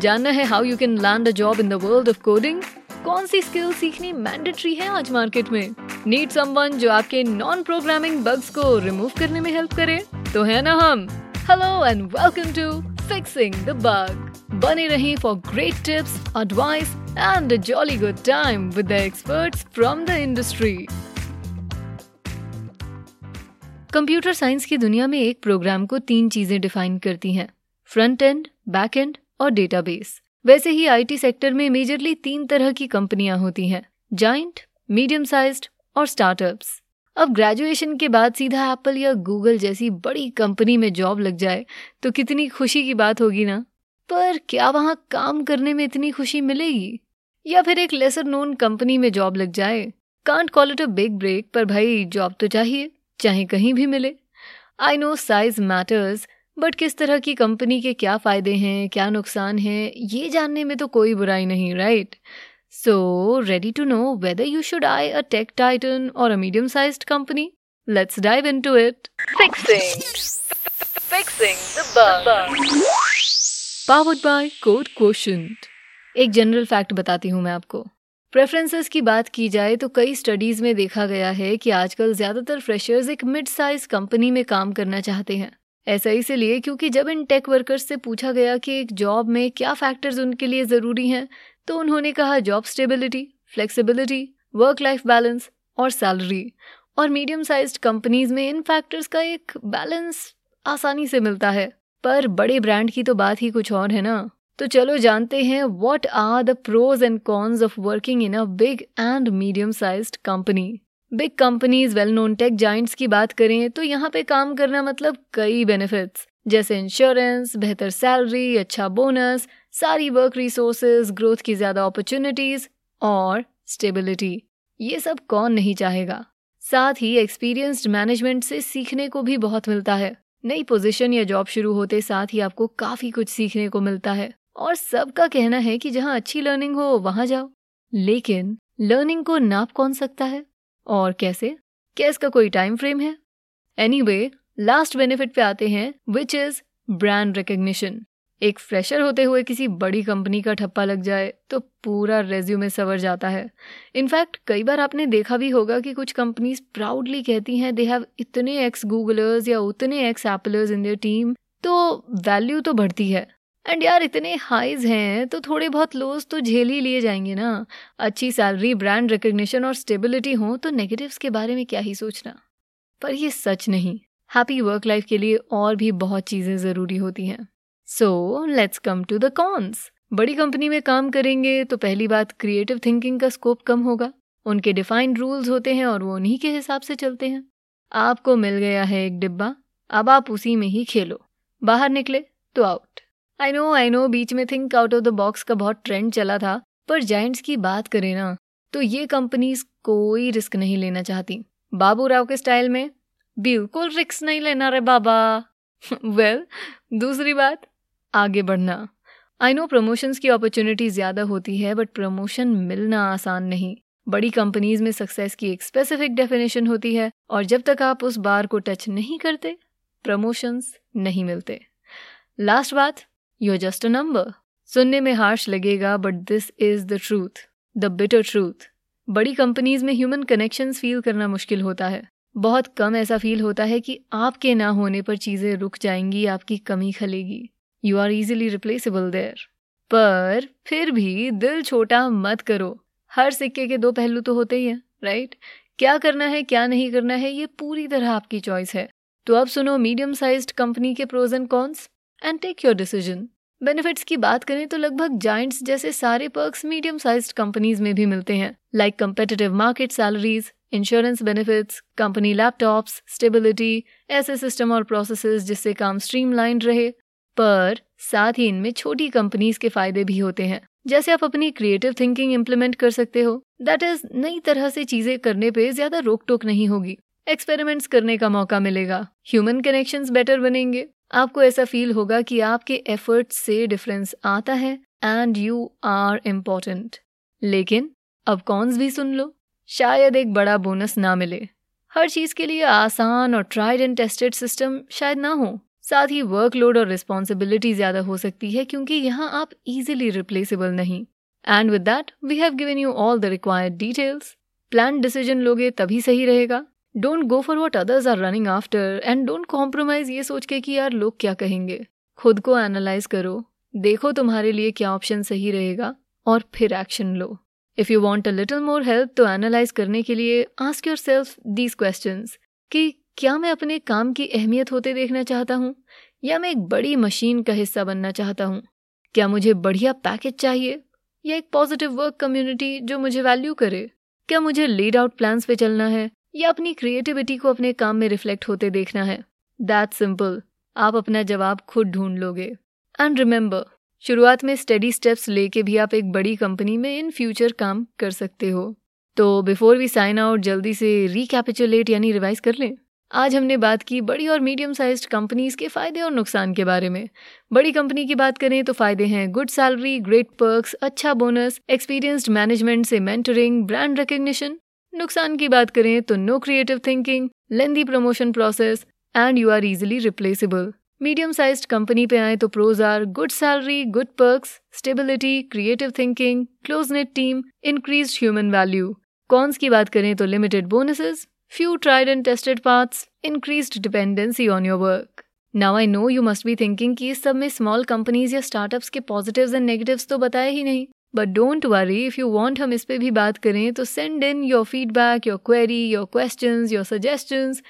जानना है how you can land a job in the world of coding कौन सी स्किल सीखनी मैंडेटरी है आज मार्केट में? नीड समवन जो आपके नॉन प्रोग्रामिंग बग्स को रिमूव करने में हेल्प करे? तो है ना हम? Hello and welcome to fixing the bug बने रही for great tips advice and a jolly good time with the experts from the industry computer science की दुनिया में एक प्रोग्राम को तीन चीज़ें डिफाइन करती हैं. फ्रंट एंड बैक एंड और डेटाबेस। वैसे ही आईटी सेक्टर में मेजरली तीन तरह की कंपनियाँ होती हैं जाइंट मीडियम साइज्ड और स्टार्टअप्स अब ग्रेजुएशन के बाद सीधा एप्पल या गूगल जैसी बड़ी कंपनी में जॉब लग जाए तो कितनी खुशी की बात होगी ना? पर क्या वहाँ काम करने में इतनी खुशी मिलेगी? या फिर एक लेसर नोन कंपनी में जॉब लग जाए? Can't call it a big break पर भाई जॉब तो चाहिए, चाहे कहीं भी मिले। I know size matters but किस तरह की कंपनी के क्या फ़ायदे हैं क्या नुकसान हैं ये जानने में तो कोई बुराई नहीं right so ready to know whether you should I a tech titan और a medium sized company let's dive into it fixing fixing the bug powered by code quotient एक जनरल फैक्ट बताती हूँ मैं आपको। प्रेफरेंसेस की बात की जाए तो कई स्टडीज़ में देखा गया है कि आजकल ज़्यादातर फ्रेशर्स एक मिड साइज़ कंपनी में काम करना चाहते हैं। ऐसा इसलिए क्योंकि जब इन टेक वर्कर्स से पूछा गया कि एक जॉब में क्या फैक्टर्स उनके लिए ज़रूरी हैं तो उन्होंने कहा job stability flexibility work life balance और सैलरी और मीडियम साइज्ड कंपनीज़ में इन फैक्टर्स का एक बैलेंस आसानी से मिलता है। पर बड़े ब्रांड की तो बात ही कुछ और है ना। तो चलो जानते हैं what are the pros and cons of working in a big and medium sized company big companies well known tech giants की बात करें तो यहाँ पे काम करना मतलब कई बेनिफिट्स जैसे इंश्योरेंस बेहतर सैलरी अच्छा बोनस सारी वर्क रिसोर्सेज ग्रोथ की ज़्यादा अपॉर्चुनिटीज़ और स्टेबिलिटी ये सब कौन नहीं चाहेगा? साथ ही एक्सपीरियंस्ड मैनेजमेंट से सीखने को भी बहुत मिलता है। नई पोजीशन या जॉब शुरू होते साथ ही आपको काफ़ी कुछ सीखने को मिलता है। और सबका कहना है कि जहाँ अच्छी लर्निंग हो, वहाँ जाओ। लेकिन लर्निंग को नाप कौन सकता है? और कैसे? क्या इसका कोई टाइम फ्रेम है? एनी वे लास्ट बेनिफिट पे आते हैं विच इज़ ब्रांड रिकग्निशन एक फ्रेशर होते हुए किसी बड़ी कंपनी का ठप्पा लग जाए तो पूरा रेज्यूमे सवर जाता है। इनफैक्ट कई बार आपने देखा भी होगा कि कुछ कंपनीज़ प्राउडली कहती हैं दे हैव इतने एक्स गूगलर्स या उतने ex Applers in their team तो वैल्यू तो बढ़ती है। एंड यार, इतने हाइज हैं तो थोड़े बहुत लोस तो झेल ही लिए जाएँगे ना। अच्छी सैलरी ब्रांड रिकग्निशन और स्टेबिलिटी हो तो नेगेटिव्स के बारे में क्या ही सोचना। पर ये सच नहीं। हैप्पी वर्क लाइफ के लिए और भी बहुत चीज़ें ज़रूरी होती हैं। So let's come to the cons बड़ी कंपनी में काम करेंगे तो पहली बात क्रिएटिव थिंकिंग का स्कोप कम होगा। उनके डिफाइंड रूल्स होते हैं और वो उन्हीं के हिसाब से चलते हैं। आपको मिल गया है एक डिब्बा, अब आप उसी में ही खेलो। बाहर निकले तो out I know I know बीच में think out of the box का बहुत ट्रेंड चला था पर जाइंट्स की बात करें ना तो ये कंपनीज़ कोई रिस्क नहीं लेना चाहती। बाबू राव के स्टाइल में बिल्कुल रिस्क नहीं लेना रे बाबा। वेल well, दूसरी बात आगे बढ़ना। आई नो प्रमोशंस की अपॉर्चुनिटी ज़्यादा होती है बट प्रमोशन मिलना आसान नहीं। बड़ी कंपनीज़ में सक्सेस की एक स्पेसिफिक डेफिनेशन होती है और जब तक आप उस बार को टच नहीं करते प्रमोशंस नहीं मिलते। लास्ट बात यू जस्ट अ नंबर सुनने में हार्श लगेगा but this is the truth the bitter truth बड़ी कंपनीज़ में ह्यूमन कनेक्शन फील करना मुश्किल होता है। बहुत कम ऐसा फील होता है कि आपके ना होने पर चीज़ें रुक जाएँगी, आपकी कमी खलेगी। You are easily replaceable there पर फिर भी दिल छोटा मत करो। हर सिक्के के दो पहलू तो होते ही हैं राइट क्या करना है, क्या नहीं करना है, ये पूरी तरह आपकी चॉइस है। तो अब सुनो मीडियम साइज्ड कंपनी के pros and cons and take your decision benefits की बात करें तो लगभग जाइंट्स जैसे सारे पर्क्स मीडियम साइज्ड कंपनीज़ में भी मिलते हैं like competitive market salaries insurance benefits company laptops stability ऐसे सिस्टम और प्रोसेसेस जिससे काम स्ट्रीमलाइंड रहे। पर साथ ही इनमें छोटी कंपनीज़ के फ़ायदे भी होते हैं, जैसे आप अपनी क्रिएटिव थिंकिंग इम्प्लीमेंट कर सकते हो। दैट इज़ नई तरह से चीज़ें करने पे ज़्यादा रोक टोक नहीं होगी। एक्सपेरिमेंट्स करने का मौका मिलेगा। ह्यूमन कनेक्शंस बेटर बनेंगे। आपको ऐसा फील होगा कि आपके एफर्ट से डिफरेंस आता है एंड यू आर इम्पोर्टेंट लेकिन, अब कॉन्स भी सुन लो। शायद एक बड़ा बोनस ना मिले। हर चीज़ के लिए आसान और ट्राइड एंड टेस्टेड सिस्टम शायद ना हो। साथ ही वर्कलोड और रिस्पॉन्सिबिलिटी ज़्यादा हो सकती है क्योंकि यहाँ आप इजिली रिप्लेसेबल नहीं। And with that we have given you all the required details plan decision लोगे तभी सही रहेगा। Don't go for what others are running after and don't compromise ये सोच के कि यार लोग क्या कहेंगे। खुद को एनालाइज करो। देखो तुम्हारे लिए क्या ऑप्शन सही रहेगा और फिर action low. If you want a little more help तो एनालाइज करने के लिए ask yourself these question कि क्या मैं अपने काम की अहमियत होते देखना चाहता हूँ? या मैं एक बड़ी मशीन का हिस्सा बनना चाहता हूँ? क्या मुझे बढ़िया पैकेज चाहिए? या एक पॉजिटिव वर्क कम्युनिटी जो मुझे वैल्यू करे? क्या मुझे लीड आउट प्लान्स पे चलना है? या अपनी क्रिएटिविटी को अपने काम में रिफ्लेक्ट होते देखना है। दैट सिंपल आप अपना जवाब खुद ढूंढ लोगे। एंड रिमेंबर शुरुआत में स्टडी स्टेप्स लेके भी आप एक बड़ी कंपनी में इन फ्यूचर काम कर सकते हो। तो बिफोर वी साइन आउट जल्दी से रिकैपिचुलेट यानी रिवाइज कर लें। आज हमने बात की बड़ी और मीडियम साइज़ कंपनीज़ के फ़ायदे और नुकसान के बारे में। बड़ी कंपनी की बात करें तो फ़ायदे हैं गुड सैलरी ग्रेट पर्क्स अच्छा बोनस एक्सपीरियंस्ड मैनेजमेंट से मेंटरिंग ब्रांड रिकग्निशन नुकसान की बात करें तो no creative thinking lengthy promotion process and you are easily replaceable medium size company पे आए तो pros are good salary good perks stability creative thinking close knit team increase human value cons की बात करें तो limited bonuses few tried and tested paths, increased dependency on your work. Now I know you must be thinking कि इस सब में small companies या startups के पॉजिटिव्स एंड नेगेटिव्स तो बताए ही नहीं। But don't worry if you want हम इस पर भी बात करें तो send in your feedback your query your question your suggestions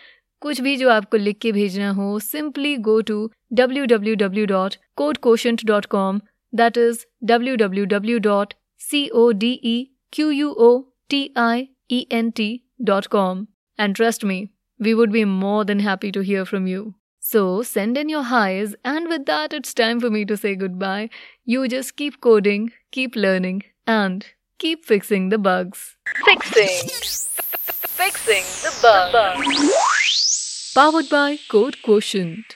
कुछ भी जो आपको लिख के भेजना हो simply go to W W W dot code quotient dot com that is W W W dot C O D E Q U O T I E N T dot com and trust me, we would be more than happy to hear from you. So send in your highs, and with that, it's time for me to say goodbye. You just keep coding, keep learning, and keep fixing the bugs. Fixing. Fixing the bugs. Powered by Code Quotient.